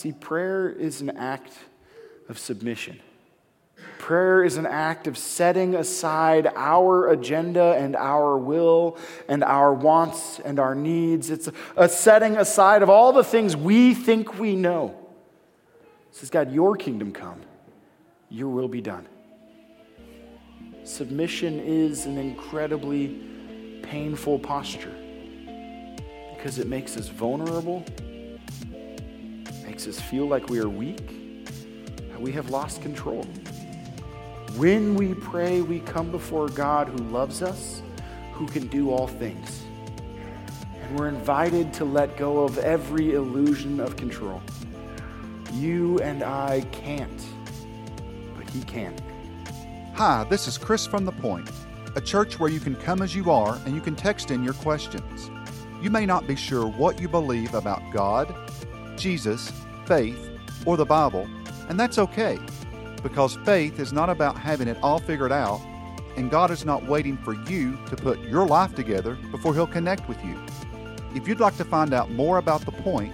See, prayer is an act of submission. Prayer is an act of setting aside our agenda and our will and our wants and our needs. It's a setting aside of all the things we think we know. It says, God, your kingdom come, your will be done. Submission is an incredibly painful posture because it makes us vulnerable, makes us feel like we are weak, we have lost control. When we pray, we come before God who loves us, who can do all things. And we're invited to let go of every illusion of control. You and I can't, but He can. Hi, this is Chris from The Point, a church where you can come as you are and you can text in your questions. You may not be sure what you believe about God, Jesus, faith, or the Bible, and that's okay because faith is not about having it all figured out, and God is not waiting for you to put your life together before He'll connect with you. If you'd like to find out more about The Point,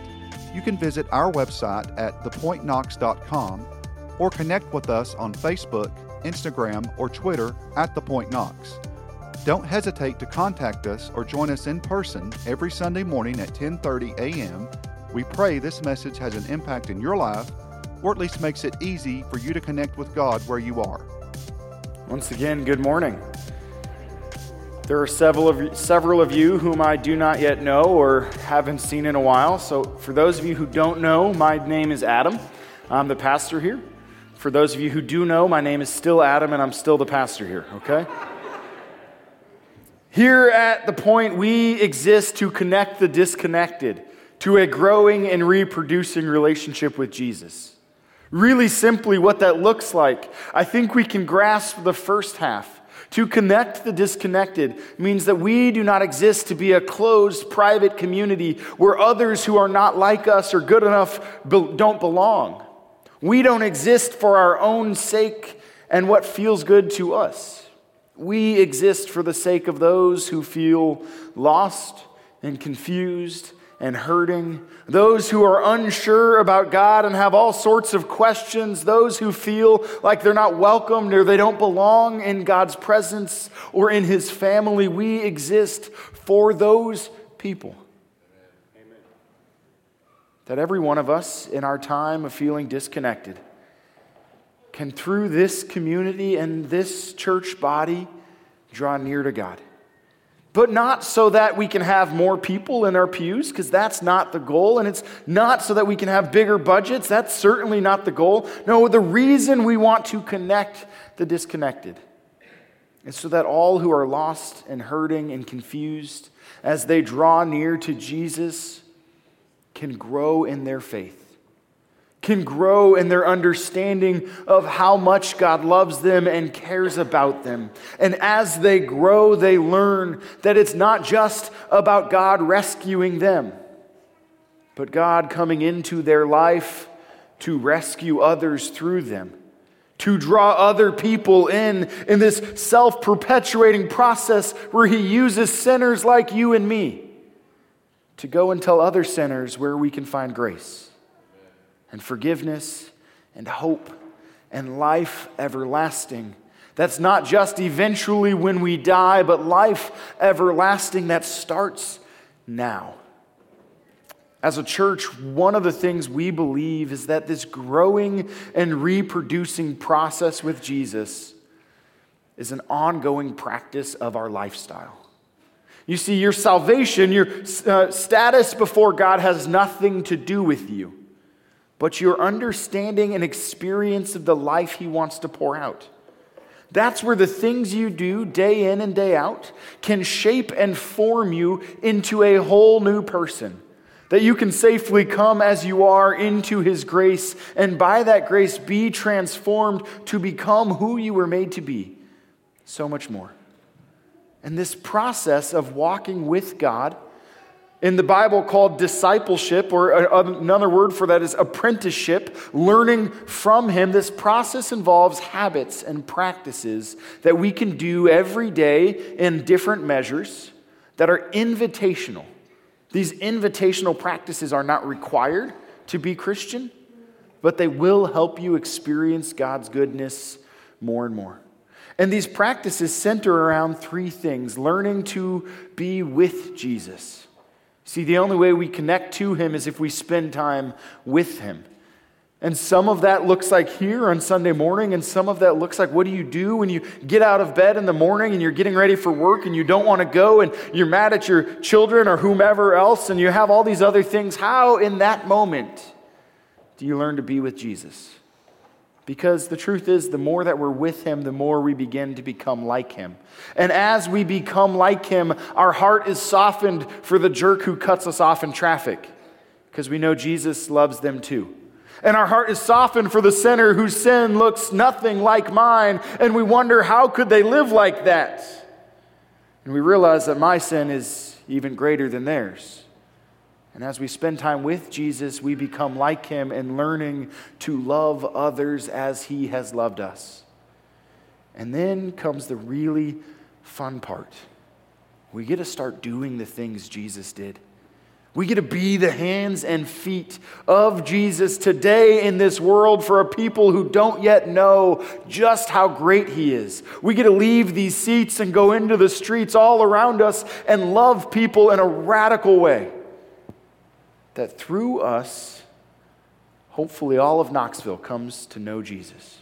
you can visit our website at thepointknox.com or connect with us on Facebook, Instagram, or Twitter at The Point Knox. Don't hesitate to contact us or join us in person every Sunday morning at 10:30 a.m. We pray this message has an impact in your life or at least makes it easy for you to connect with God where you are. Once again, good morning. There are several of, several of you whom I do not yet know or haven't seen in a while. So, for those of you who don't know, my name is Adam. I'm the pastor here. For those of you who do know, my name is still Adam and I'm still the pastor here, okay? Here at the point, we exist to connect the disconnected to a growing and reproducing relationship with Jesus. Really simply, what that looks like, I think we can grasp the first half. To connect the disconnected means that we do not exist to be a closed, private community where others who are not like us or good enough don't belong. We don't exist for our own sake and what feels good to us. We exist for the sake of those who feel lost and confused and hurting, those who are unsure about God and have all sorts of questions, those who feel like they're not welcomed or they don't belong in God's presence or in His family. We exist for those people. Amen. That every one of us in our time of feeling disconnected can, through this community and this church body, draw near to God but not so that we can have more people in our pews, because that's not the goal. And it's not so that we can have bigger budgets. That's certainly not the goal. No, the reason we want to connect the disconnected is so that all who are lost and hurting and confused, as they draw near to Jesus, can grow in their faith can grow in their understanding of how much God loves them and cares about them. And as they grow, they learn that it's not just about God rescuing them, but God coming into their life to rescue others through them. To draw other people in in this self perpetuating process where he uses sinners like you and me to go and tell other sinners where we can find grace and forgiveness and hope and life everlasting. That's not just eventually when we die, but life everlasting that starts now. As a church, one of the things we believe is that this growing and reproducing process with Jesus is an ongoing practice of our lifestyle. You see, your salvation, your uh, status before God has nothing to do with you but your understanding and experience of the life He wants to pour out. That's where the things you do day in and day out can shape and form you into a whole new person. That you can safely come as you are into His grace, and by that grace be transformed to become who you were made to be. So much more. And this process of walking with God in the Bible called discipleship, or another word for that is apprenticeship, learning from Him. This process involves habits and practices that we can do every day in different measures that are invitational. These invitational practices are not required to be Christian, but they will help you experience God's goodness more and more. And these practices center around three things learning to be with Jesus. See, the only way we connect to Him is if we spend time with Him. And some of that looks like here on Sunday morning, and some of that looks like what do you do when you get out of bed in the morning and you're getting ready for work and you don't want to go and you're mad at your children or whomever else and you have all these other things. How, in that moment, do you learn to be with Jesus? Because the truth is, the more that we're with Him, the more we begin to become like Him. And as we become like Him, our heart is softened for the jerk who cuts us off in traffic because we know Jesus loves them too. And our heart is softened for the sinner whose sin looks nothing like mine, and we wonder, how could they live like that? And we realize that my sin is even greater than theirs. And as we spend time with Jesus, we become like him in learning to love others as he has loved us. And then comes the really fun part. We get to start doing the things Jesus did. We get to be the hands and feet of Jesus today in this world for a people who don't yet know just how great He is. We get to leave these seats and go into the streets all around us and love people in a radical way. That through us, hopefully, all of Knoxville comes to know Jesus.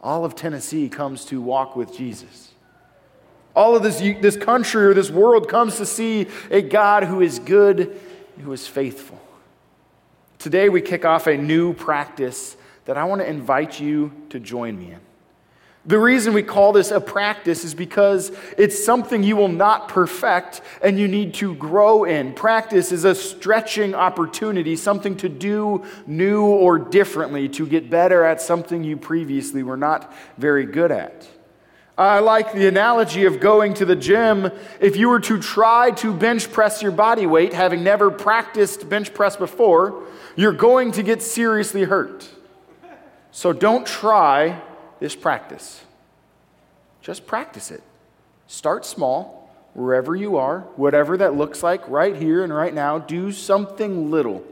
All of Tennessee comes to walk with Jesus. All of this, this country or this world comes to see a God who is good, who is faithful. Today, we kick off a new practice that I want to invite you to join me in. The reason we call this a practice is because it's something you will not perfect and you need to grow in. Practice is a stretching opportunity, something to do new or differently, to get better at something you previously were not very good at. I like the analogy of going to the gym. If you were to try to bench press your body weight, having never practiced bench press before, you're going to get seriously hurt. So don't try this practice. Just practice it. Start small, wherever you are, whatever that looks like right here and right now. Do something little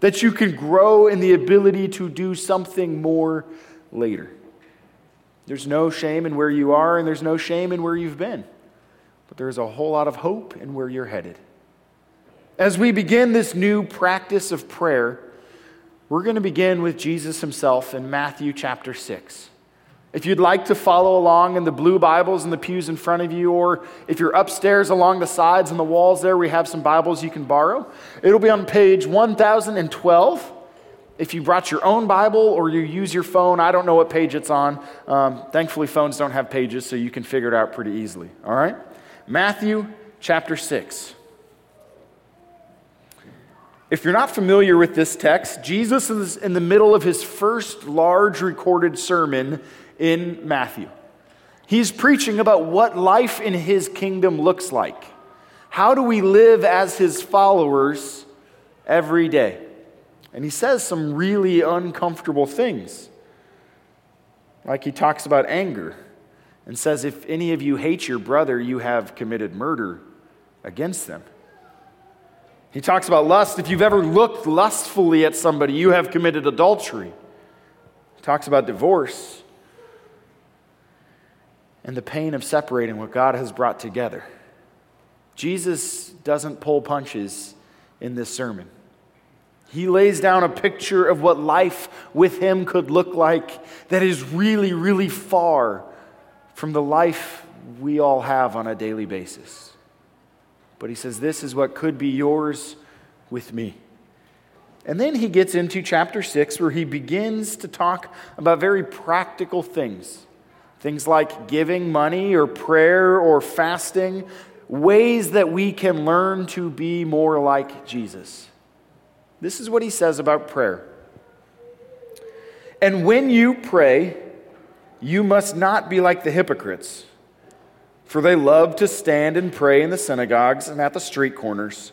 that you can grow in the ability to do something more later. There's no shame in where you are, and there's no shame in where you've been. But there's a whole lot of hope in where you're headed. As we begin this new practice of prayer, we're going to begin with Jesus himself in Matthew chapter 6. If you'd like to follow along in the blue Bibles in the pews in front of you, or if you're upstairs along the sides and the walls there, we have some Bibles you can borrow. It'll be on page 1012. If you brought your own Bible or you use your phone, I don't know what page it's on. Um, thankfully, phones don't have pages, so you can figure it out pretty easily. All right? Matthew chapter 6. If you're not familiar with this text, Jesus is in the middle of his first large recorded sermon in Matthew. He's preaching about what life in his kingdom looks like. How do we live as his followers every day? And he says some really uncomfortable things. Like he talks about anger and says, If any of you hate your brother, you have committed murder against them. He talks about lust. If you've ever looked lustfully at somebody, you have committed adultery. He talks about divorce and the pain of separating what God has brought together. Jesus doesn't pull punches in this sermon. He lays down a picture of what life with him could look like that is really, really far from the life we all have on a daily basis. But he says, This is what could be yours with me. And then he gets into chapter 6 where he begins to talk about very practical things. Things like giving money or prayer or fasting, ways that we can learn to be more like Jesus. This is what he says about prayer. And when you pray, you must not be like the hypocrites, for they love to stand and pray in the synagogues and at the street corners,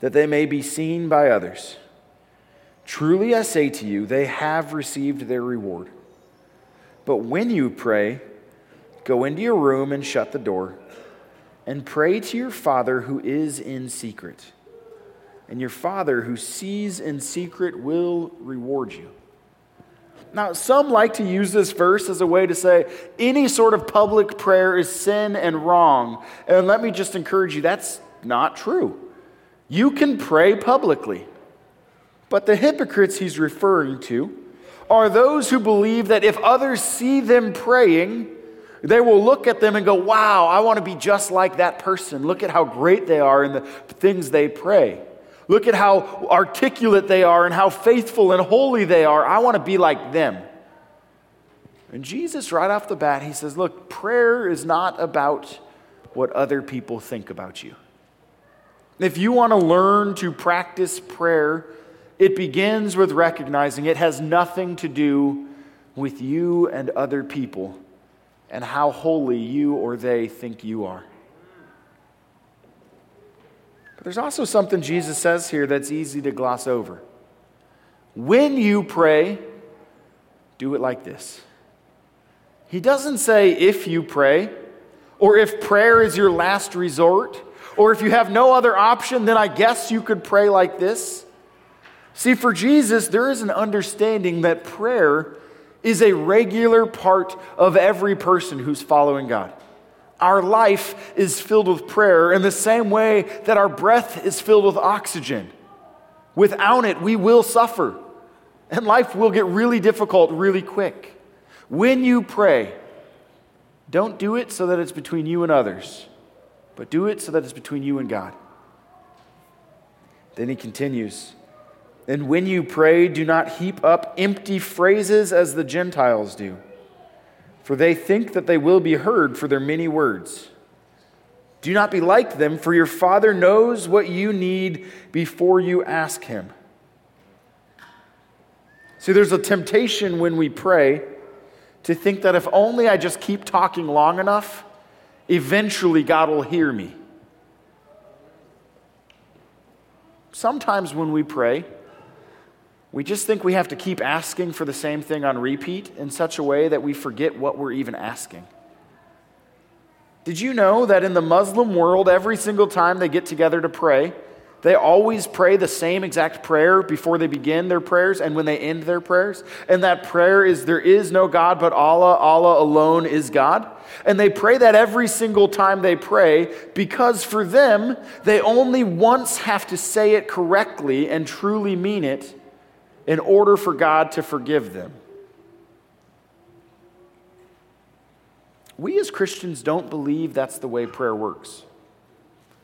that they may be seen by others. Truly I say to you, they have received their reward. But when you pray, go into your room and shut the door, and pray to your Father who is in secret and your Father who sees in secret will reward you. Now, some like to use this verse as a way to say any sort of public prayer is sin and wrong. And let me just encourage you that's not true. You can pray publicly. But the hypocrites he's referring to are those who believe that if others see them praying, they will look at them and go, Wow, I want to be just like that person. Look at how great they are in the things they pray. Look at how articulate they are and how faithful and holy they are. I want to be like them. And Jesus, right off the bat, he says, Look, prayer is not about what other people think about you. If you want to learn to practice prayer, it begins with recognizing it has nothing to do with you and other people and how holy you or they think you are. But there's also something Jesus says here that's easy to gloss over. When you pray, do it like this. He doesn't say if you pray, or if prayer is your last resort, or if you have no other option, then I guess you could pray like this. See, for Jesus, there is an understanding that prayer is a regular part of every person who's following God. Our life is filled with prayer in the same way that our breath is filled with oxygen. Without it, we will suffer, and life will get really difficult really quick. When you pray, don't do it so that it's between you and others, but do it so that it's between you and God. Then he continues and when you pray, do not heap up empty phrases as the Gentiles do, for they think that they will be heard for their many words. Do not be like them, for your Father knows what you need before you ask Him. See, there's a temptation when we pray to think that if only I just keep talking long enough, eventually God will hear me. Sometimes when we pray, we just think we have to keep asking for the same thing on repeat in such a way that we forget what we're even asking. Did you know that in the Muslim world, every single time they get together to pray, they always pray the same exact prayer before they begin their prayers and when they end their prayers? And that prayer is, There is no God but Allah, Allah alone is God. And they pray that every single time they pray because for them, they only once have to say it correctly and truly mean it in order for God to forgive them. We as Christians don't believe that's the way prayer works.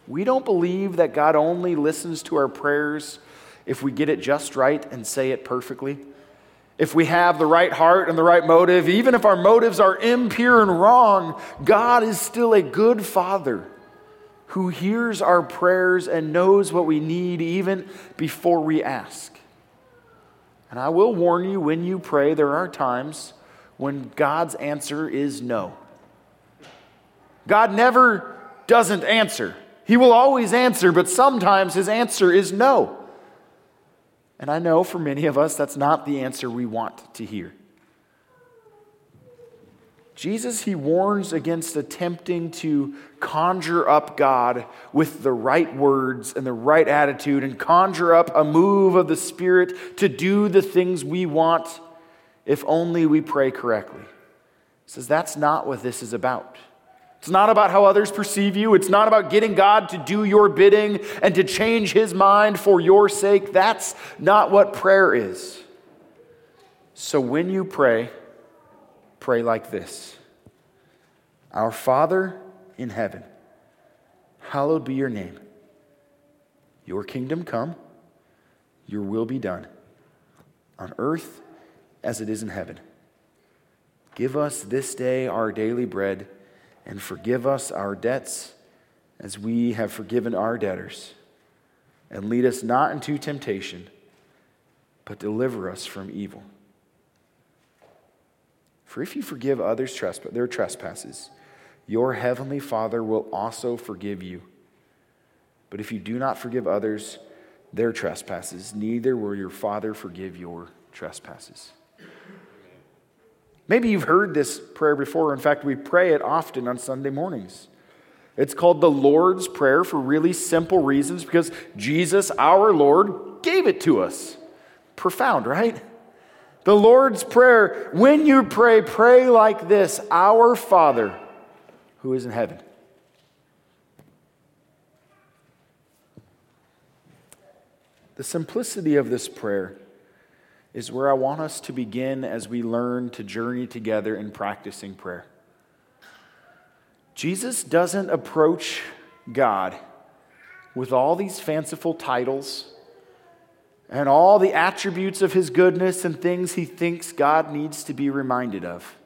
We don't believe that God only listens to our prayers if we get it just right and say it perfectly. If we have the right heart and the right motive, even if our motives are impure and wrong, God is still a good Father who hears our prayers and knows what we need even before we ask. And I will warn you when you pray, there are times when God's answer is no. God never doesn't answer. He will always answer, but sometimes his answer is no. And I know for many of us, that's not the answer we want to hear. Jesus, he warns against attempting to conjure up God with the right words and the right attitude and conjure up a move of the Spirit to do the things we want if only we pray correctly. He says that's not what this is about. It's not about how others perceive you. It's not about getting God to do your bidding and to change his mind for your sake. That's not what prayer is. So when you pray, pray like this Our Father in heaven, hallowed be your name. Your kingdom come, your will be done, on earth as it is in heaven. Give us this day our daily bread, and forgive us our debts as we have forgiven our debtors. And lead us not into temptation, but deliver us from evil. For if you forgive others trespass, their trespasses, your heavenly Father will also forgive you. But if you do not forgive others their trespasses, neither will your Father forgive your trespasses. Maybe you've heard this prayer before. In fact, we pray it often on Sunday mornings. It's called the Lord's Prayer for really simple reasons because Jesus, our Lord, gave it to us. Profound, right? The Lord's Prayer, when you pray, pray like this Our Father who is in heaven. The simplicity of this prayer is where I want us to begin as we learn to journey together in practicing prayer. Jesus doesn't approach God with all these fanciful titles and all the attributes of his goodness and things he thinks God needs to be reminded of.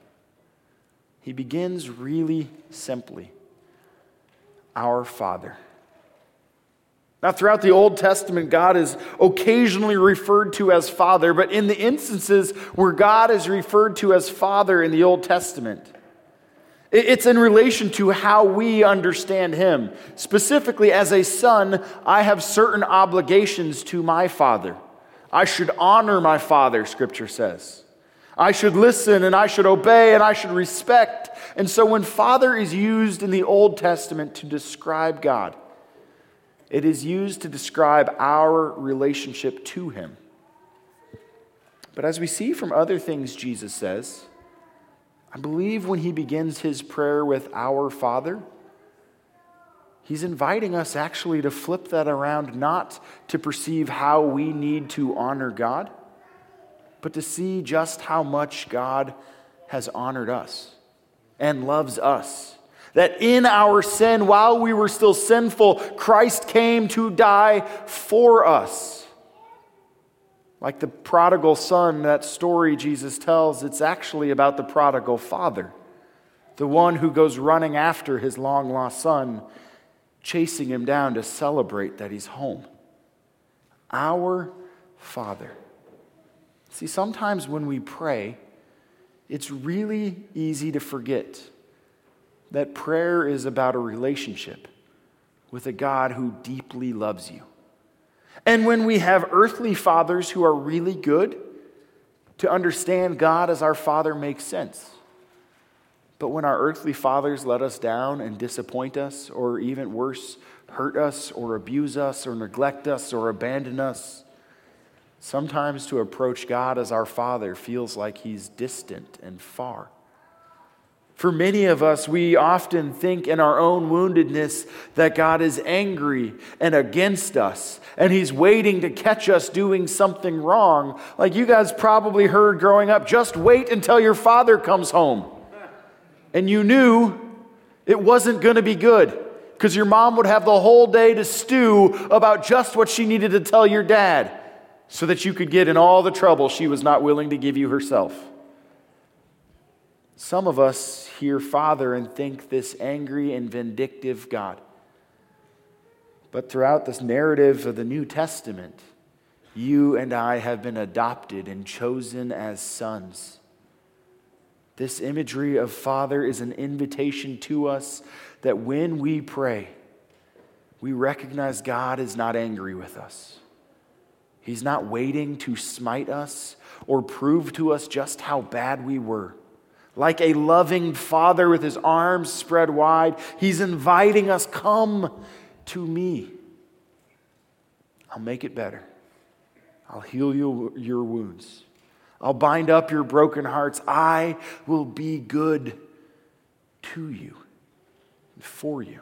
He begins really simply Our Father. Now, throughout the Old Testament, God is occasionally referred to as Father, but in the instances where God is referred to as Father in the Old Testament, it's in relation to how we understand Him. Specifically, as a son, I have certain obligations to my father. I should honor my father, Scripture says. I should listen and I should obey and I should respect. And so, when father is used in the Old Testament to describe God, it is used to describe our relationship to Him. But as we see from other things Jesus says, I believe when he begins his prayer with Our Father, he's inviting us actually to flip that around, not to perceive how we need to honor God, but to see just how much God has honored us and loves us. That in our sin, while we were still sinful, Christ came to die for us. Like the prodigal son, that story Jesus tells, it's actually about the prodigal father, the one who goes running after his long lost son, chasing him down to celebrate that he's home. Our Father. See, sometimes when we pray, it's really easy to forget that prayer is about a relationship with a God who deeply loves you. And when we have earthly fathers who are really good, to understand God as our Father makes sense. But when our earthly fathers let us down and disappoint us, or even worse, hurt us, or abuse us, or neglect us, or abandon us, sometimes to approach God as our Father feels like He's distant and far. For many of us, we often think in our own woundedness that God is angry and against us, and He's waiting to catch us doing something wrong. Like you guys probably heard growing up just wait until your father comes home. And you knew it wasn't going to be good because your mom would have the whole day to stew about just what she needed to tell your dad so that you could get in all the trouble she was not willing to give you herself. Some of us hear Father and think this angry and vindictive God. But throughout this narrative of the New Testament, you and I have been adopted and chosen as sons. This imagery of Father is an invitation to us that when we pray, we recognize God is not angry with us. He's not waiting to smite us or prove to us just how bad we were. Like a loving father with his arms spread wide, he's inviting us, Come to me. I'll make it better. I'll heal you, your wounds. I'll bind up your broken hearts. I will be good to you and for you.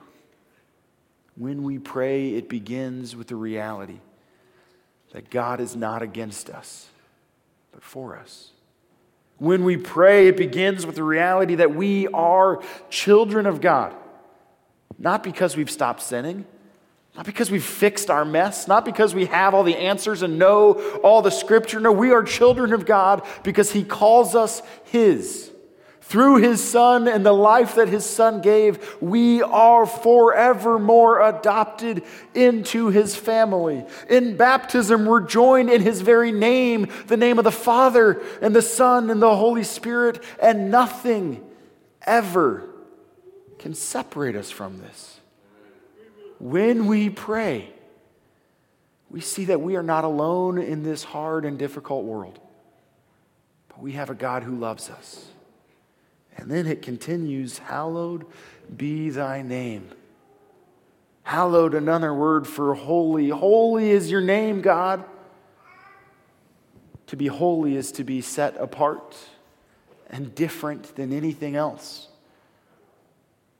When we pray, it begins with the reality that God is not against us, but for us. When we pray, it begins with the reality that we are children of God. Not because we've stopped sinning, not because we've fixed our mess, not because we have all the answers and know all the scripture. No, we are children of God because He calls us His. Through his son and the life that his son gave, we are forevermore adopted into his family. In baptism, we're joined in his very name, the name of the Father and the Son and the Holy Spirit, and nothing ever can separate us from this. When we pray, we see that we are not alone in this hard and difficult world, but we have a God who loves us and then it continues, Hallowed be thy name. Hallowed, another word for holy. Holy is your name, God. To be holy is to be set apart and different than anything else.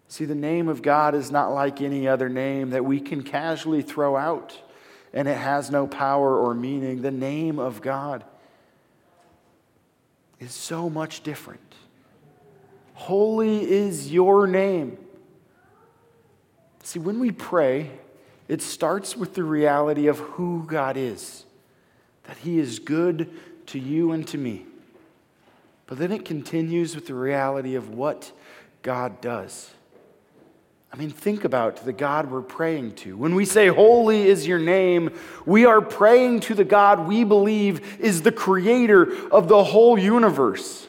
See, the name of God is not like any other name that we can casually throw out and it has no power or meaning. The name of God is so much different. Holy is your name. See, when we pray, it starts with the reality of who God is, that He is good to you and to me. But then it continues with the reality of what God does. I mean, think about the God we're praying to. When we say, Holy is your name, we are praying to the God we believe is the creator of the whole universe.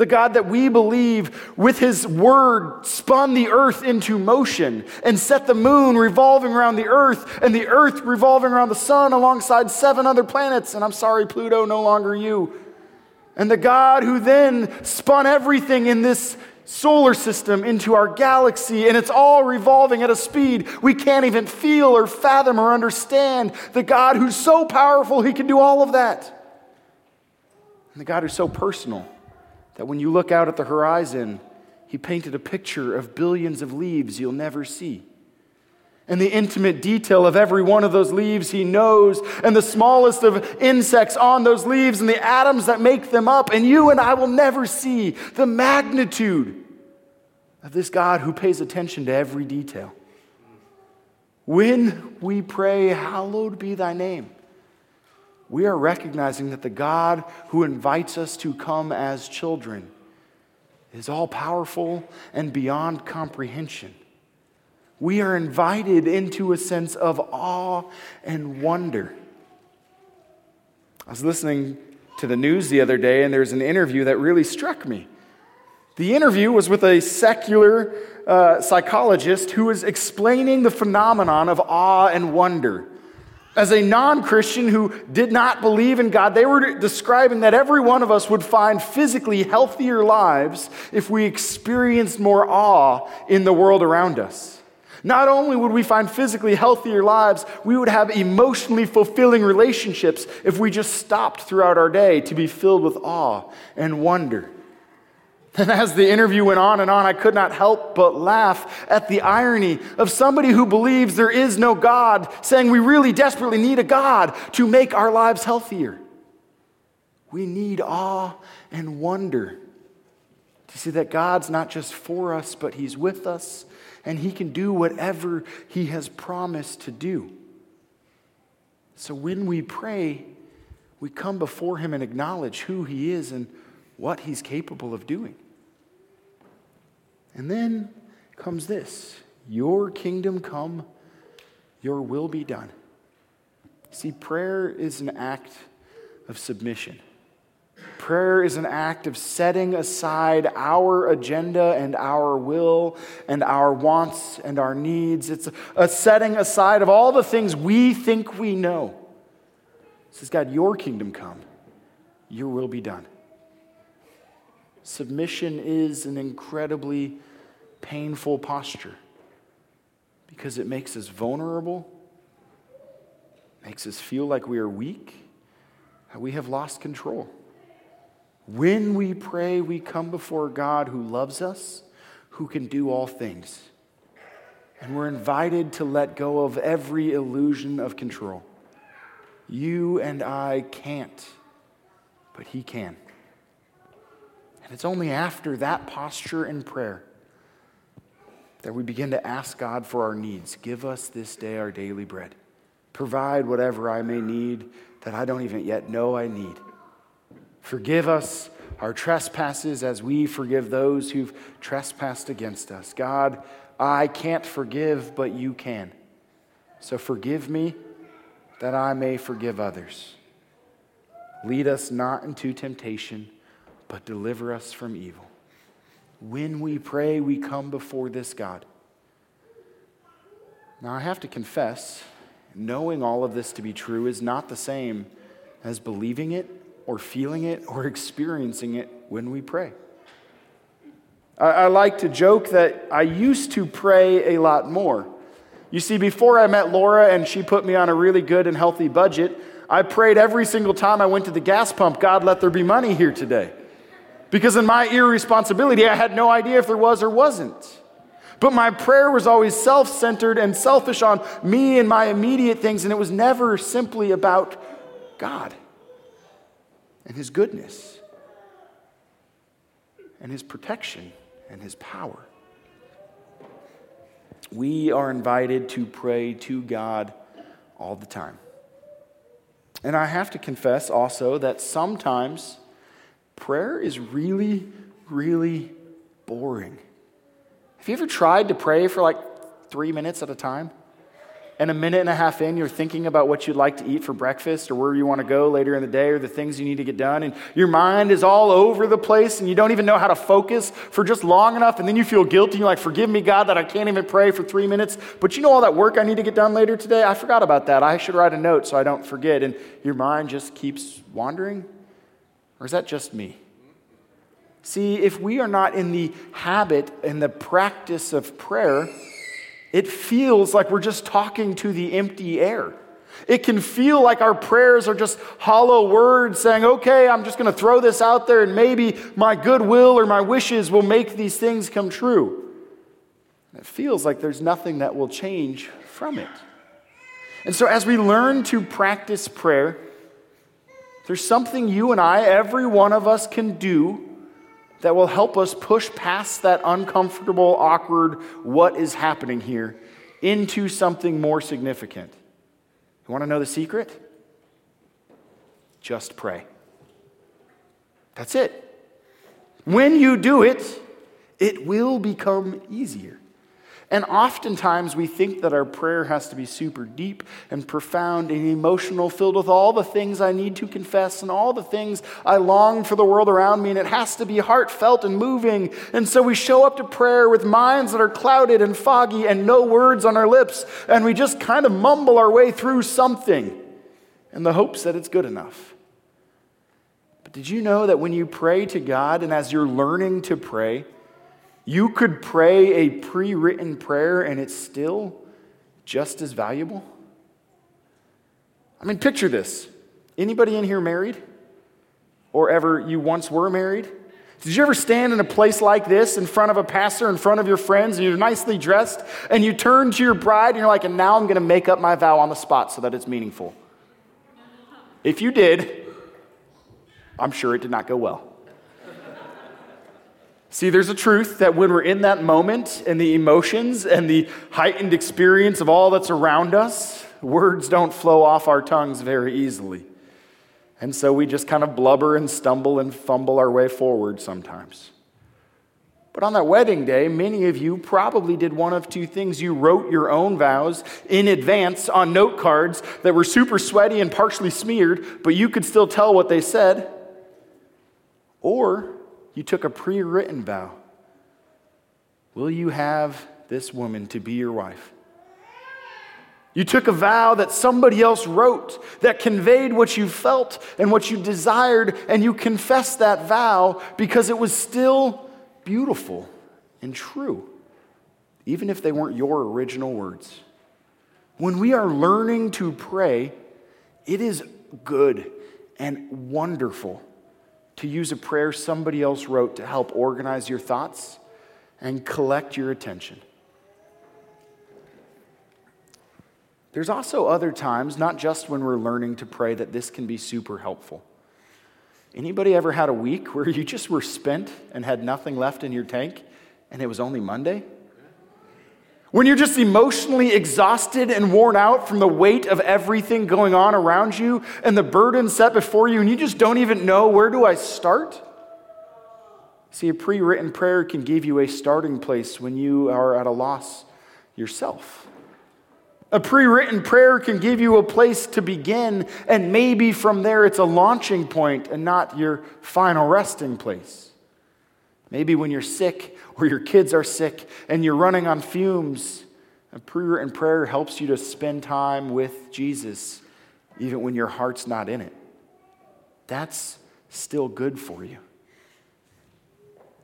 The God that we believe, with his word, spun the earth into motion and set the moon revolving around the earth and the earth revolving around the sun alongside seven other planets. And I'm sorry, Pluto, no longer you. And the God who then spun everything in this solar system into our galaxy, and it's all revolving at a speed we can't even feel or fathom or understand. The God who's so powerful, he can do all of that. And the God who's so personal that when you look out at the horizon, he painted a picture of billions of leaves you'll never see. And the intimate detail of every one of those leaves he knows, and the smallest of insects on those leaves, and the atoms that make them up. And you and I will never see the magnitude of this God who pays attention to every detail. When we pray, Hallowed be thy name, we are recognizing that the God who invites us to come as children is all powerful and beyond comprehension. We are invited into a sense of awe and wonder. I was listening to the news the other day, and there's an interview that really struck me. The interview was with a secular uh, psychologist who was explaining the phenomenon of awe and wonder. As a non Christian who did not believe in God, they were describing that every one of us would find physically healthier lives if we experienced more awe in the world around us. Not only would we find physically healthier lives, we would have emotionally fulfilling relationships if we just stopped throughout our day to be filled with awe and wonder. And as the interview went on and on, I could not help but laugh at the irony of somebody who believes there is no God saying we really desperately need a God to make our lives healthier. We need awe and wonder to see that God's not just for us, but He's with us and He can do whatever He has promised to do. So when we pray, we come before Him and acknowledge who He is and what He's capable of doing. And then comes this Your kingdom come, your will be done. See, prayer is an act of submission. Prayer is an act of setting aside our agenda and our will and our wants and our needs. It's a setting aside of all the things we think we know. It says, God, your kingdom come, your will be done. Submission is an incredibly painful posture because it makes us vulnerable, makes us feel like we are weak, that we have lost control. When we pray, we come before God who loves us, who can do all things. And we're invited to let go of every illusion of control. You and I can't, but He can. And it's only after that posture in prayer that we begin to ask God for our needs. Give us this day our daily bread. Provide whatever I may need that I don't even yet know I need. Forgive us our trespasses as we forgive those who've trespassed against us. God, I can't forgive, but you can. So forgive me that I may forgive others. Lead us not into temptation but deliver us from evil. When we pray, we come before this God. Now, I have to confess, knowing all of this to be true is not the same as believing it or feeling it or experiencing it when we pray. I, I like to joke that I used to pray a lot more. You see, before I met Laura and she put me on a really good and healthy budget, I prayed every single time I went to the gas pump, God, let there be money here today. Because in my irresponsibility, I had no idea if there was or wasn't. But my prayer was always self centered and selfish on me and my immediate things, and it was never simply about God and His goodness and His protection and His power. We are invited to pray to God all the time. And I have to confess also that sometimes prayer is really, really boring. Have you ever tried to pray for like three minutes at a time? And a minute and a half in, you're thinking about what you'd like to eat for breakfast or where you want to go later in the day or the things you need to get done. And your mind is all over the place and you don't even know how to focus for just long enough. And then you feel guilty. You're like, forgive me, God, that I can't even pray for three minutes. But you know all that work I need to get done later today? I forgot about that. I should write a note so I don't forget. And your mind just keeps wandering. Or is that just me? See, if we are not in the habit and the practice of prayer, it feels like we're just talking to the empty air. It can feel like our prayers are just hollow words saying, okay, I'm just going to throw this out there and maybe my goodwill or my wishes will make these things come true. It feels like there's nothing that will change from it. And so, as we learn to practice prayer, there's something you and I, every one of us, can do that will help us push past that uncomfortable, awkward, what is happening here, into something more significant. You want to know the secret? Just pray. That's it. When you do it, it will become easier. And oftentimes we think that our prayer has to be super deep and profound and emotional, filled with all the things I need to confess and all the things I long for the world around me. And it has to be heartfelt and moving. And so we show up to prayer with minds that are clouded and foggy and no words on our lips. And we just kind of mumble our way through something in the hopes that it's good enough. But did you know that when you pray to God and as you're learning to pray, you could pray a pre written prayer and it's still just as valuable. I mean, picture this. Anybody in here married? Or ever you once were married? Did you ever stand in a place like this in front of a pastor, in front of your friends, and you're nicely dressed, and you turn to your bride and you're like, and now I'm going to make up my vow on the spot so that it's meaningful? If you did, I'm sure it did not go well. See, there's a truth that when we're in that moment and the emotions and the heightened experience of all that's around us, words don't flow off our tongues very easily. And so we just kind of blubber and stumble and fumble our way forward sometimes. But on that wedding day, many of you probably did one of two things. You wrote your own vows in advance on note cards that were super sweaty and partially smeared, but you could still tell what they said. Or you took a pre written vow. Will you have this woman to be your wife? You took a vow that somebody else wrote that conveyed what you felt and what you desired, and you confessed that vow because it was still beautiful and true, even if they weren't your original words. When we are learning to pray, it is good and wonderful to use a prayer somebody else wrote to help organize your thoughts and collect your attention. There's also other times, not just when we're learning to pray, that this can be super helpful. Anybody ever had a week where you just were spent and had nothing left in your tank and it was only Monday? When you're just emotionally exhausted and worn out from the weight of everything going on around you and the burden set before you, and you just don't even know where do I start? See, a pre written prayer can give you a starting place when you are at a loss yourself. A pre written prayer can give you a place to begin, and maybe from there it's a launching point and not your final resting place. Maybe when you're sick or your kids are sick and you're running on fumes, a prayer and prayer helps you to spend time with Jesus even when your heart's not in it. That's still good for you.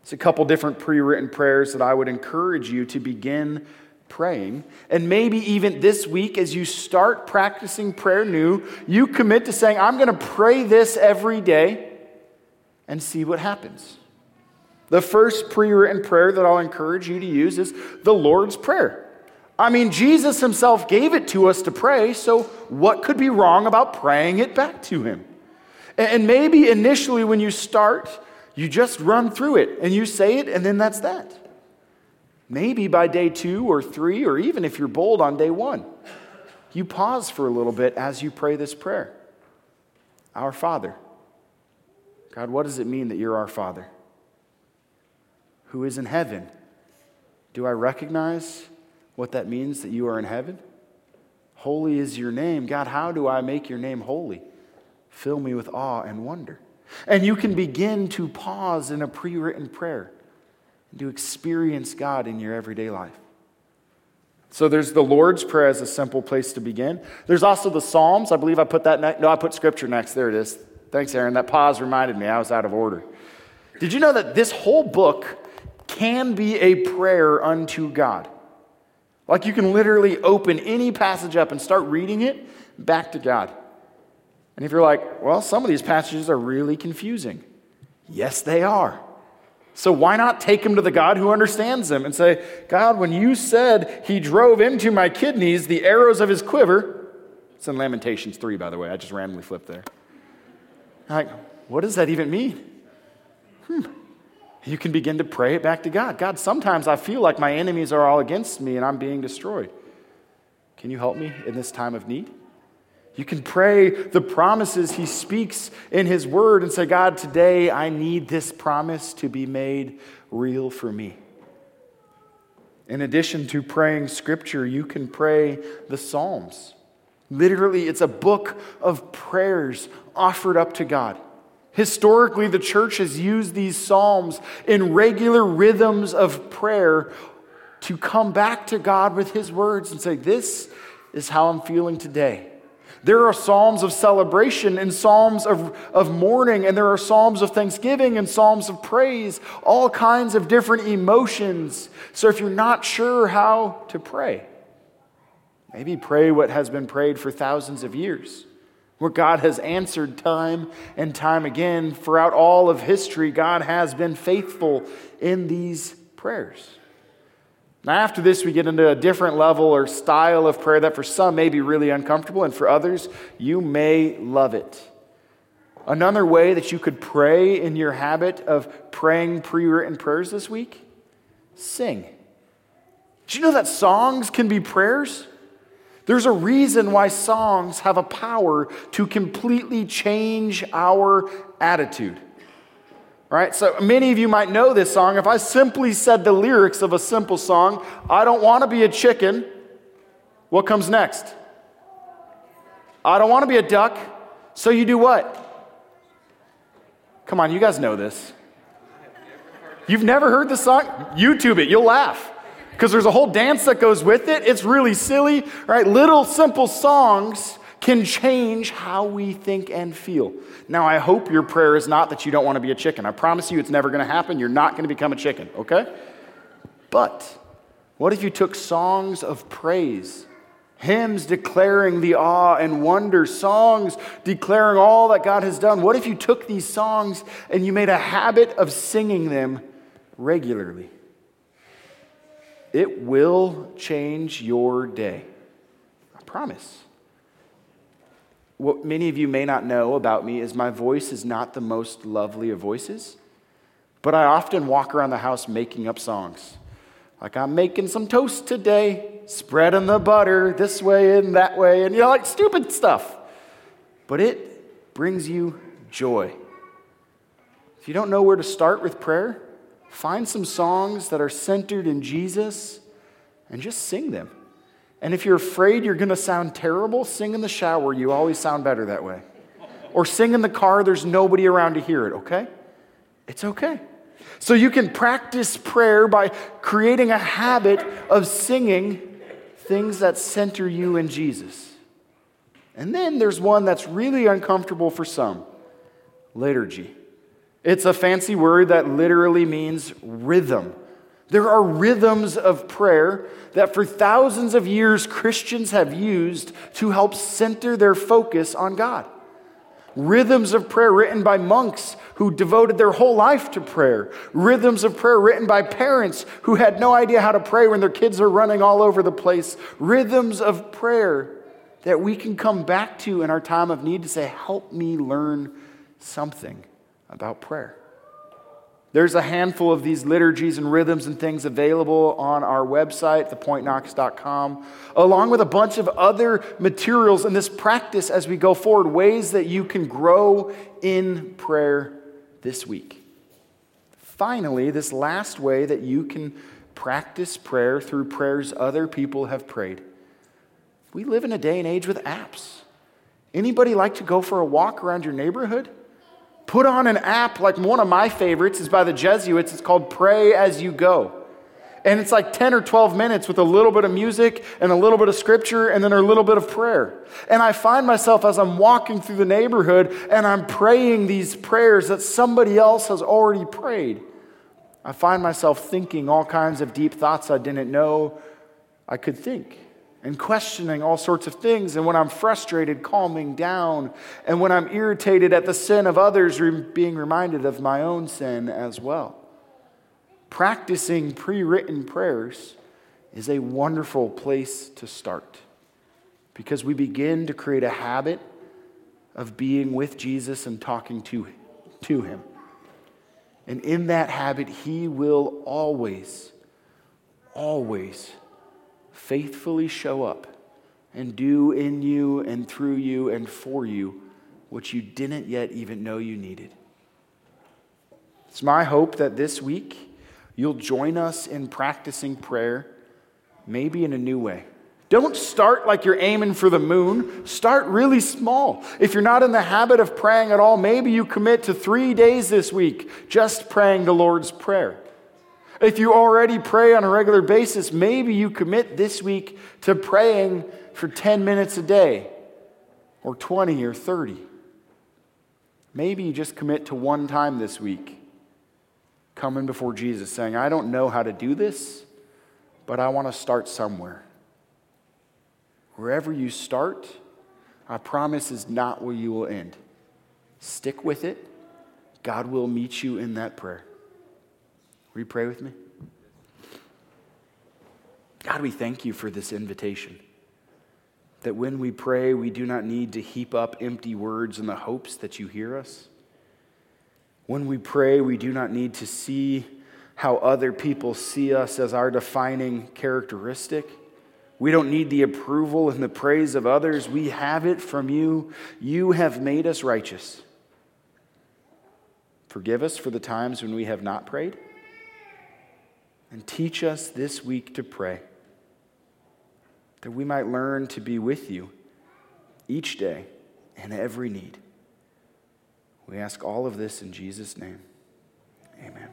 It's a couple different pre written prayers that I would encourage you to begin praying. And maybe even this week, as you start practicing prayer new, you commit to saying, I'm going to pray this every day and see what happens. The first pre written prayer that I'll encourage you to use is the Lord's Prayer. I mean, Jesus himself gave it to us to pray, so what could be wrong about praying it back to him? And maybe initially when you start, you just run through it and you say it, and then that's that. Maybe by day two or three, or even if you're bold on day one, you pause for a little bit as you pray this prayer Our Father. God, what does it mean that you're our Father? Who is in heaven? Do I recognize what that means that you are in heaven? Holy is your name. God, how do I make your name holy? Fill me with awe and wonder. And you can begin to pause in a pre written prayer and to experience God in your everyday life. So there's the Lord's Prayer as a simple place to begin. There's also the Psalms. I believe I put that next. No, I put Scripture next. There it is. Thanks, Aaron. That pause reminded me I was out of order. Did you know that this whole book can be a prayer unto God? Like you can literally open any passage up and start reading it back to God. And if you're like, well, some of these passages are really confusing. Yes, they are. So why not take them to the God who understands them and say, God, when you said he drove into my kidneys the arrows of his quiver, it's in Lamentations 3, by the way. I just randomly flipped there. Like, what does that even mean? Hmm. You can begin to pray it back to God. God, sometimes I feel like my enemies are all against me and I'm being destroyed. Can you help me in this time of need? You can pray the promises he speaks in his word and say, God, today I need this promise to be made real for me. In addition to praying scripture, you can pray the Psalms. Literally, it's a book of prayers offered up to God. Historically, the church has used these Psalms in regular rhythms of prayer to come back to God with his words and say, This is how I'm feeling today. There are psalms of celebration and psalms of, of mourning, and there are psalms of thanksgiving and psalms of praise, all kinds of different emotions. So if you're not sure how to pray, maybe pray what has been prayed for thousands of years, where God has answered time and time again. Throughout all of history, God has been faithful in these prayers. Now, after this, we get into a different level or style of prayer that for some may be really uncomfortable, and for others, you may love it. Another way that you could pray in your habit of praying pre written prayers this week sing. Do you know that songs can be prayers? There's a reason why songs have a power to completely change our attitude. Right? So many of you might know this song. If I simply said the lyrics of a simple song, I don't want to be a chicken, what comes next? I don't want to be a duck, so you do what? Come on, you guys know this. You've never heard the song? YouTube it, you'll laugh. Because there's a whole dance that goes with it. It's really silly, right? Little simple songs can change how we think and feel. Now, I hope your prayer is not that you don't want to be a chicken. I promise you it's never going to happen. You're not going to become a chicken, okay? But what if you took songs of praise, hymns declaring the awe and wonder, songs declaring all that God has done? What if you took these songs and you made a habit of singing them regularly? It will change your day. I promise. What many of you may not know about me is my voice is not the most lovely of voices, but I often walk around the house making up songs. Like, I'm making some toast today, spreading the butter this way and that way, and you know, like stupid stuff. But it brings you joy. If you don't know where to start with prayer, find some songs that are centered in Jesus and just sing them. And if you're afraid you're going to sound terrible, sing in the shower. You always sound better that way. Or sing in the car, there's nobody around to hear it, okay? It's okay. So you can practice prayer by creating a habit of singing things that center you in Jesus. And then there's one that's really uncomfortable for some liturgy. It's a fancy word that literally means rhythm. There are rhythms of prayer that for thousands of years Christians have used to help center their focus on God. Rhythms of prayer written by monks who devoted their whole life to prayer. Rhythms of prayer written by parents who had no idea how to pray when their kids are running all over the place. Rhythms of prayer that we can come back to in our time of need to say, Help me learn something about prayer. There's a handful of these liturgies and rhythms and things available on our website, thepointknox.com, along with a bunch of other materials in this practice as we go forward, ways that you can grow in prayer this week. Finally, this last way that you can practice prayer through prayers other people have prayed. We live in a day and age with apps. Anybody like to go for a walk around your neighborhood? Put on an app like one of my favorites is by the Jesuits. It's called Pray As You Go. And it's like 10 or 12 minutes with a little bit of music and a little bit of scripture and then a little bit of prayer. And I find myself as I'm walking through the neighborhood and I'm praying these prayers that somebody else has already prayed. I find myself thinking all kinds of deep thoughts I didn't know I could think and questioning all sorts of things. And when I'm frustrated, calming down. And when I'm irritated at the sin of others, being reminded of my own sin as well. Practicing pre written prayers is a wonderful place to start because we begin to create a habit of being with Jesus and talking to, to him. And in that habit, he will always, always faithfully show up and do in you and through you and for you what you didn't yet even know you needed. It's my hope that this week you'll join us in practicing prayer, maybe in a new way. Don't start like you're aiming for the moon. Start really small. If you're not in the habit of praying at all, maybe you commit to three days this week just praying the Lord's Prayer. If you already pray on a regular basis, maybe you commit this week to praying for 10 minutes a day, or 20 or 30. Maybe you just commit to one time this week, coming before Jesus, saying, I don't know how to do this, but I want to start somewhere. Wherever you start, I promise is not where you will end. Stick with it. God will meet you in that prayer. Will you pray with me? God, we thank you for this invitation. That when we pray, we do not need to heap up empty words in the hopes that you hear us. When we pray, we do not need to see how other people see us as our defining characteristic. We don't need the approval and the praise of others. We have it from you. You have made us righteous. Forgive us for the times when we have not prayed. And teach us this week to pray that we might learn to be with you each day in every need. We ask all of this in Jesus' name. Amen.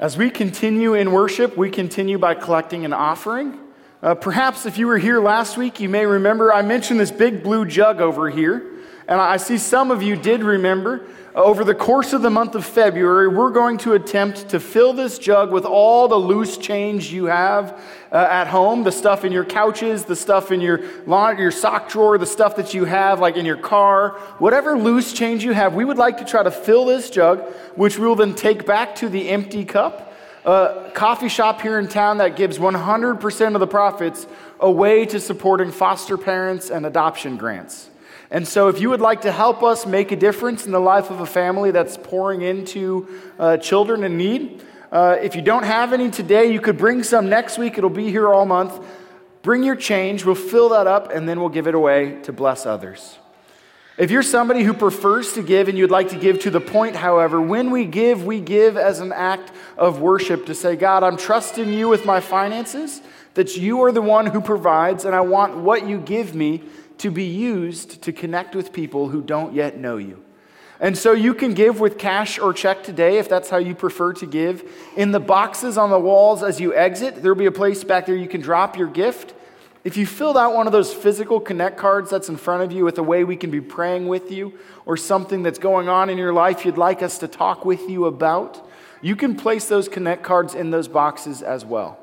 As we continue in worship, we continue by collecting an offering. Uh, perhaps if you were here last week, you may remember I mentioned this big blue jug over here. And I see some of you did remember. Over the course of the month of February, we're going to attempt to fill this jug with all the loose change you have uh, at home the stuff in your couches, the stuff in your, lawn, your sock drawer, the stuff that you have, like in your car, whatever loose change you have. We would like to try to fill this jug, which we will then take back to the empty cup. A coffee shop here in town that gives 100% of the profits away to supporting foster parents and adoption grants. And so, if you would like to help us make a difference in the life of a family that's pouring into uh, children in need, uh, if you don't have any today, you could bring some next week. It'll be here all month. Bring your change, we'll fill that up, and then we'll give it away to bless others. If you're somebody who prefers to give and you'd like to give to the point, however, when we give, we give as an act of worship to say, God, I'm trusting you with my finances, that you are the one who provides, and I want what you give me to be used to connect with people who don't yet know you. And so you can give with cash or check today if that's how you prefer to give. In the boxes on the walls as you exit, there'll be a place back there you can drop your gift. If you filled out one of those physical connect cards that's in front of you with a way we can be praying with you or something that's going on in your life you'd like us to talk with you about, you can place those connect cards in those boxes as well.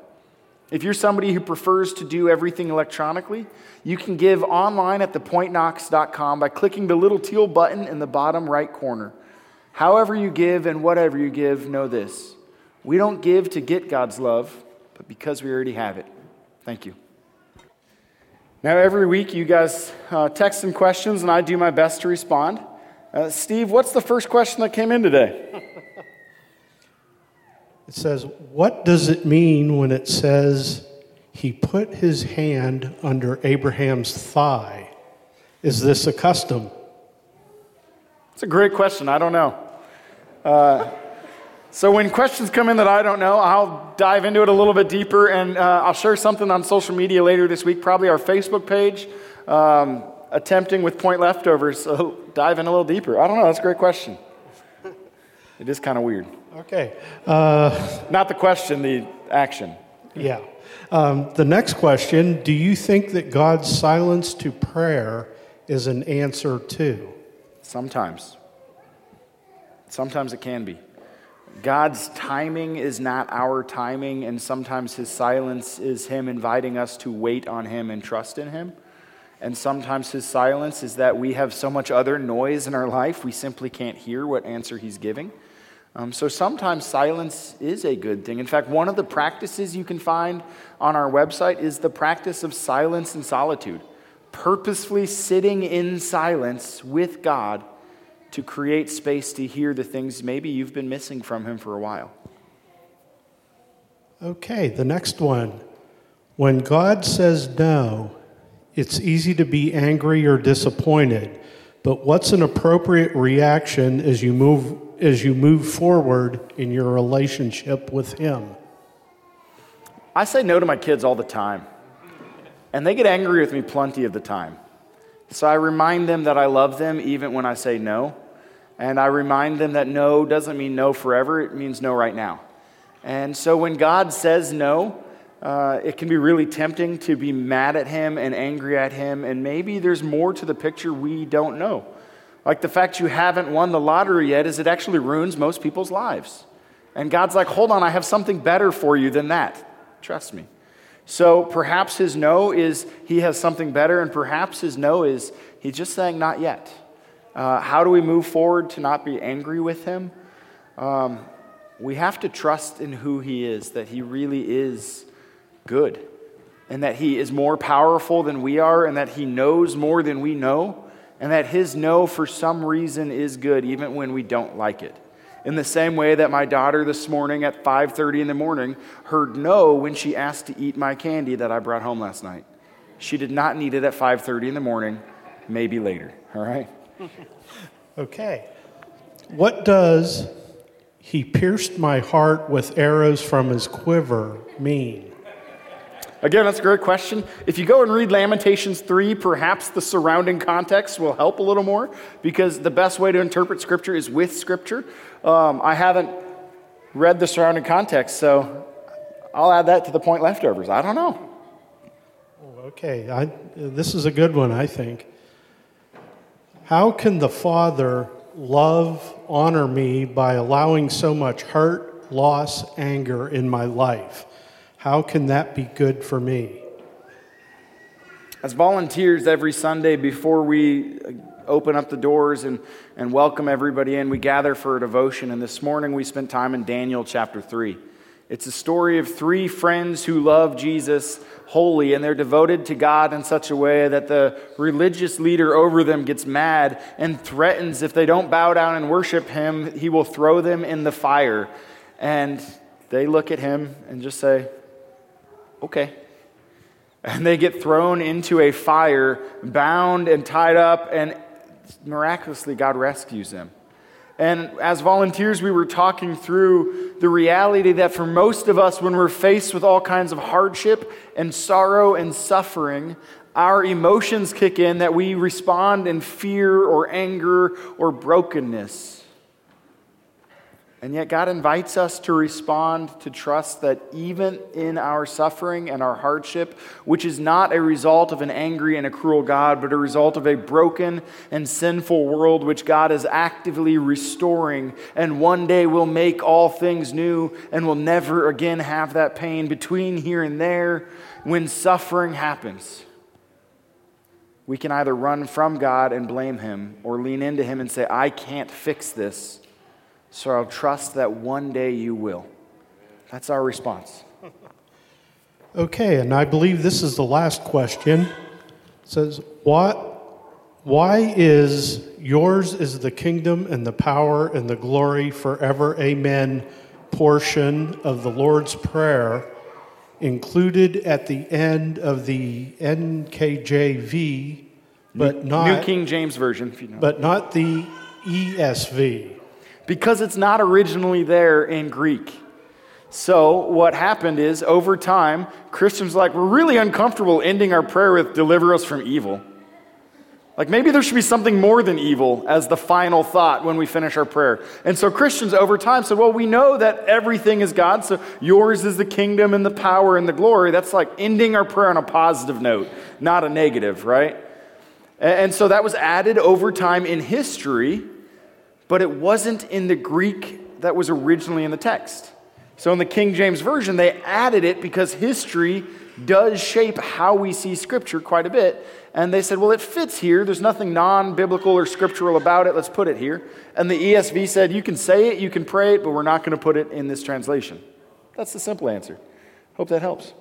If you're somebody who prefers to do everything electronically, you can give online at thepointknox.com by clicking the little teal button in the bottom right corner. However, you give and whatever you give, know this we don't give to get God's love, but because we already have it. Thank you. Now, every week you guys uh, text some questions, and I do my best to respond. Uh, Steve, what's the first question that came in today? It says, What does it mean when it says he put his hand under Abraham's thigh? Is this a custom? It's a great question. I don't know. Uh, so, when questions come in that I don't know, I'll dive into it a little bit deeper and uh, I'll share something on social media later this week, probably our Facebook page, um, attempting with point leftovers. So, dive in a little deeper. I don't know. That's a great question. It is kind of weird. Okay. Uh, Not the question, the action. yeah. Um, the next question Do you think that God's silence to prayer is an answer too? Sometimes. Sometimes it can be. God's timing is not our timing, and sometimes His silence is Him inviting us to wait on Him and trust in Him. And sometimes His silence is that we have so much other noise in our life, we simply can't hear what answer He's giving. Um, so sometimes silence is a good thing. In fact, one of the practices you can find on our website is the practice of silence and solitude, purposefully sitting in silence with God to create space to hear the things maybe you've been missing from Him for a while. Okay, the next one. When God says no, it's easy to be angry or disappointed, but what's an appropriate reaction as you move as you move forward in your relationship with Him? I say no to my kids all the time, and they get angry with me plenty of the time. So I remind them that I love them even when I say no. And I remind them that no doesn't mean no forever, it means no right now. And so when God says no, uh, it can be really tempting to be mad at Him and angry at Him, and maybe there's more to the picture we don't know. Like the fact you haven't won the lottery yet is it actually ruins most people's lives. And God's like, hold on, I have something better for you than that. Trust me. So perhaps his no is he has something better, and perhaps his no is he's just saying not yet. Uh, how do we move forward to not be angry with him? Um, we have to trust in who he is, that he really is good, and that he is more powerful than we are, and that he knows more than we know and that his no for some reason is good even when we don't like it. In the same way that my daughter this morning at 5.30 in the morning heard no when she asked to eat my candy that i brought home last night. She did not need it at 5.30 in the morning maybe later all right? Okay. What does he pierced my heart with arrows from his quiver mean Again, that's a great question. If you go and read Lamentations 3, perhaps the surrounding context will help a little more because the best way to interpret Scripture is with Scripture. Um, I haven't read the surrounding context, so I'll add that to the point leftovers. I don't know. Oh, okay, I, this is a good one, I think. How can the Father love, honor me by allowing so much hurt, loss, anger in my life? How can that be good for me? As volunteers every Sunday before we uh, open up the doors and, and welcome everybody in, we gather for a devotion. And this morning we spent time in Daniel chapter 3. It's a story of three friends who love Jesus wholly, and they're devoted to God in such a way that the religious leader over them gets mad and threatens if they don't bow down and worship him, he will throw them in the fire. And they look at him and just say, okay. And they get thrown into a fire, bound and tied up, and miraculously, God rescues them. And as volunteers, we were talking through the reality that for most of us, when we're faced with all kinds of hardship and sorrow and suffering, our emotions kick in that we respond in fear or anger or brokenness. And yet, God invites us to respond to trust that even in our suffering and our hardship, which is not a result of an angry and a cruel God, but a result of a broken and sinful world which God is actively restoring, and one day will make all things new and will never again have that pain between here and there when suffering happens. We can either run from God and blame Him or lean into Him and say, I can't fix this so I'll trust that one day you will. That's our response. Okay, and I believe this is the last question. It says, what, Why is yours is the kingdom and the power and the glory forever, amen portion of the Lord's Prayer included at the end of the NKJV, but New not, King James Version, if you know. but not the ESV? Because it's not originally there in Greek. So, what happened is, over time, Christians like, we're really uncomfortable ending our prayer with deliver us from evil. Like, maybe there should be something more than evil as the final thought when we finish our prayer. And so, Christians over time said, well, we know that everything is God, so yours is the kingdom and the power and the glory. That's like ending our prayer on a positive note, not a negative, right? And so, that was added over time in history but it wasn't in the Greek that was originally in the text. So in the King James Version, they added it because history does shape how we see Scripture quite a bit. And they said, well, it fits here. There's nothing non biblical or scriptural about it. Let's put it here. And the ESV said, you can say it, you can pray it, but we're not going to put it in this translation. That's the simple answer. Hope that helps.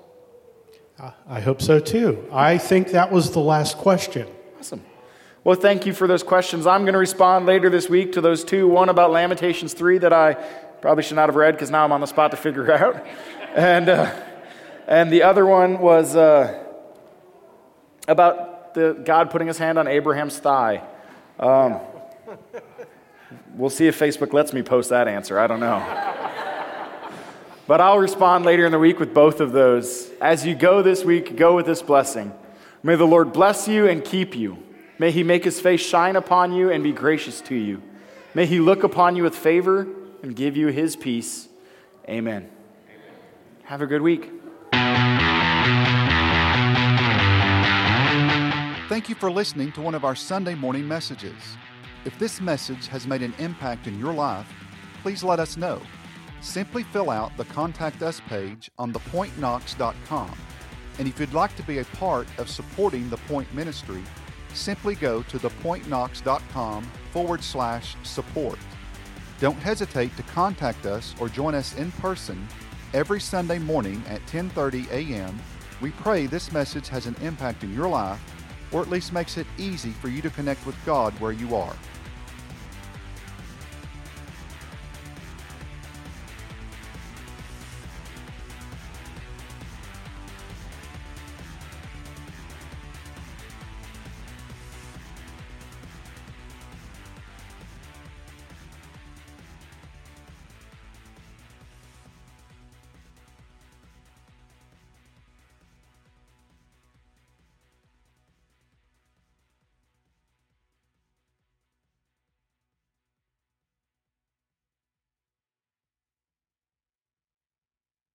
I- I hope so too. I think that was the last question. Awesome. Well, thank you for those questions. I'm going to respond later this week to those two one about Lamentations 3 that I probably should not have read because now I'm on the spot to figure out. And, uh, and the other one was uh, about the God putting his hand on Abraham's thigh. Um, we'll see if Facebook lets me post that answer. I don't know. But I'll respond later in the week with both of those. As you go this week, go with this blessing. May the Lord bless you and keep you. May he make his face shine upon you and be gracious to you. May he look upon you with favor and give you his peace. Amen. Have a good week. Thank you for listening to one of our Sunday morning messages. If this message has made an impact in your life, please let us know. Simply fill out the Contact Us page on thepointknox.com. And if you'd like to be a part of supporting the Point Ministry, simply go to thepointknox.com forward slash support. Don't hesitate to contact us or join us in person every Sunday morning at 10:30 a.m. We pray this message has an impact in your life or at least makes it easy for you to connect with God where you are.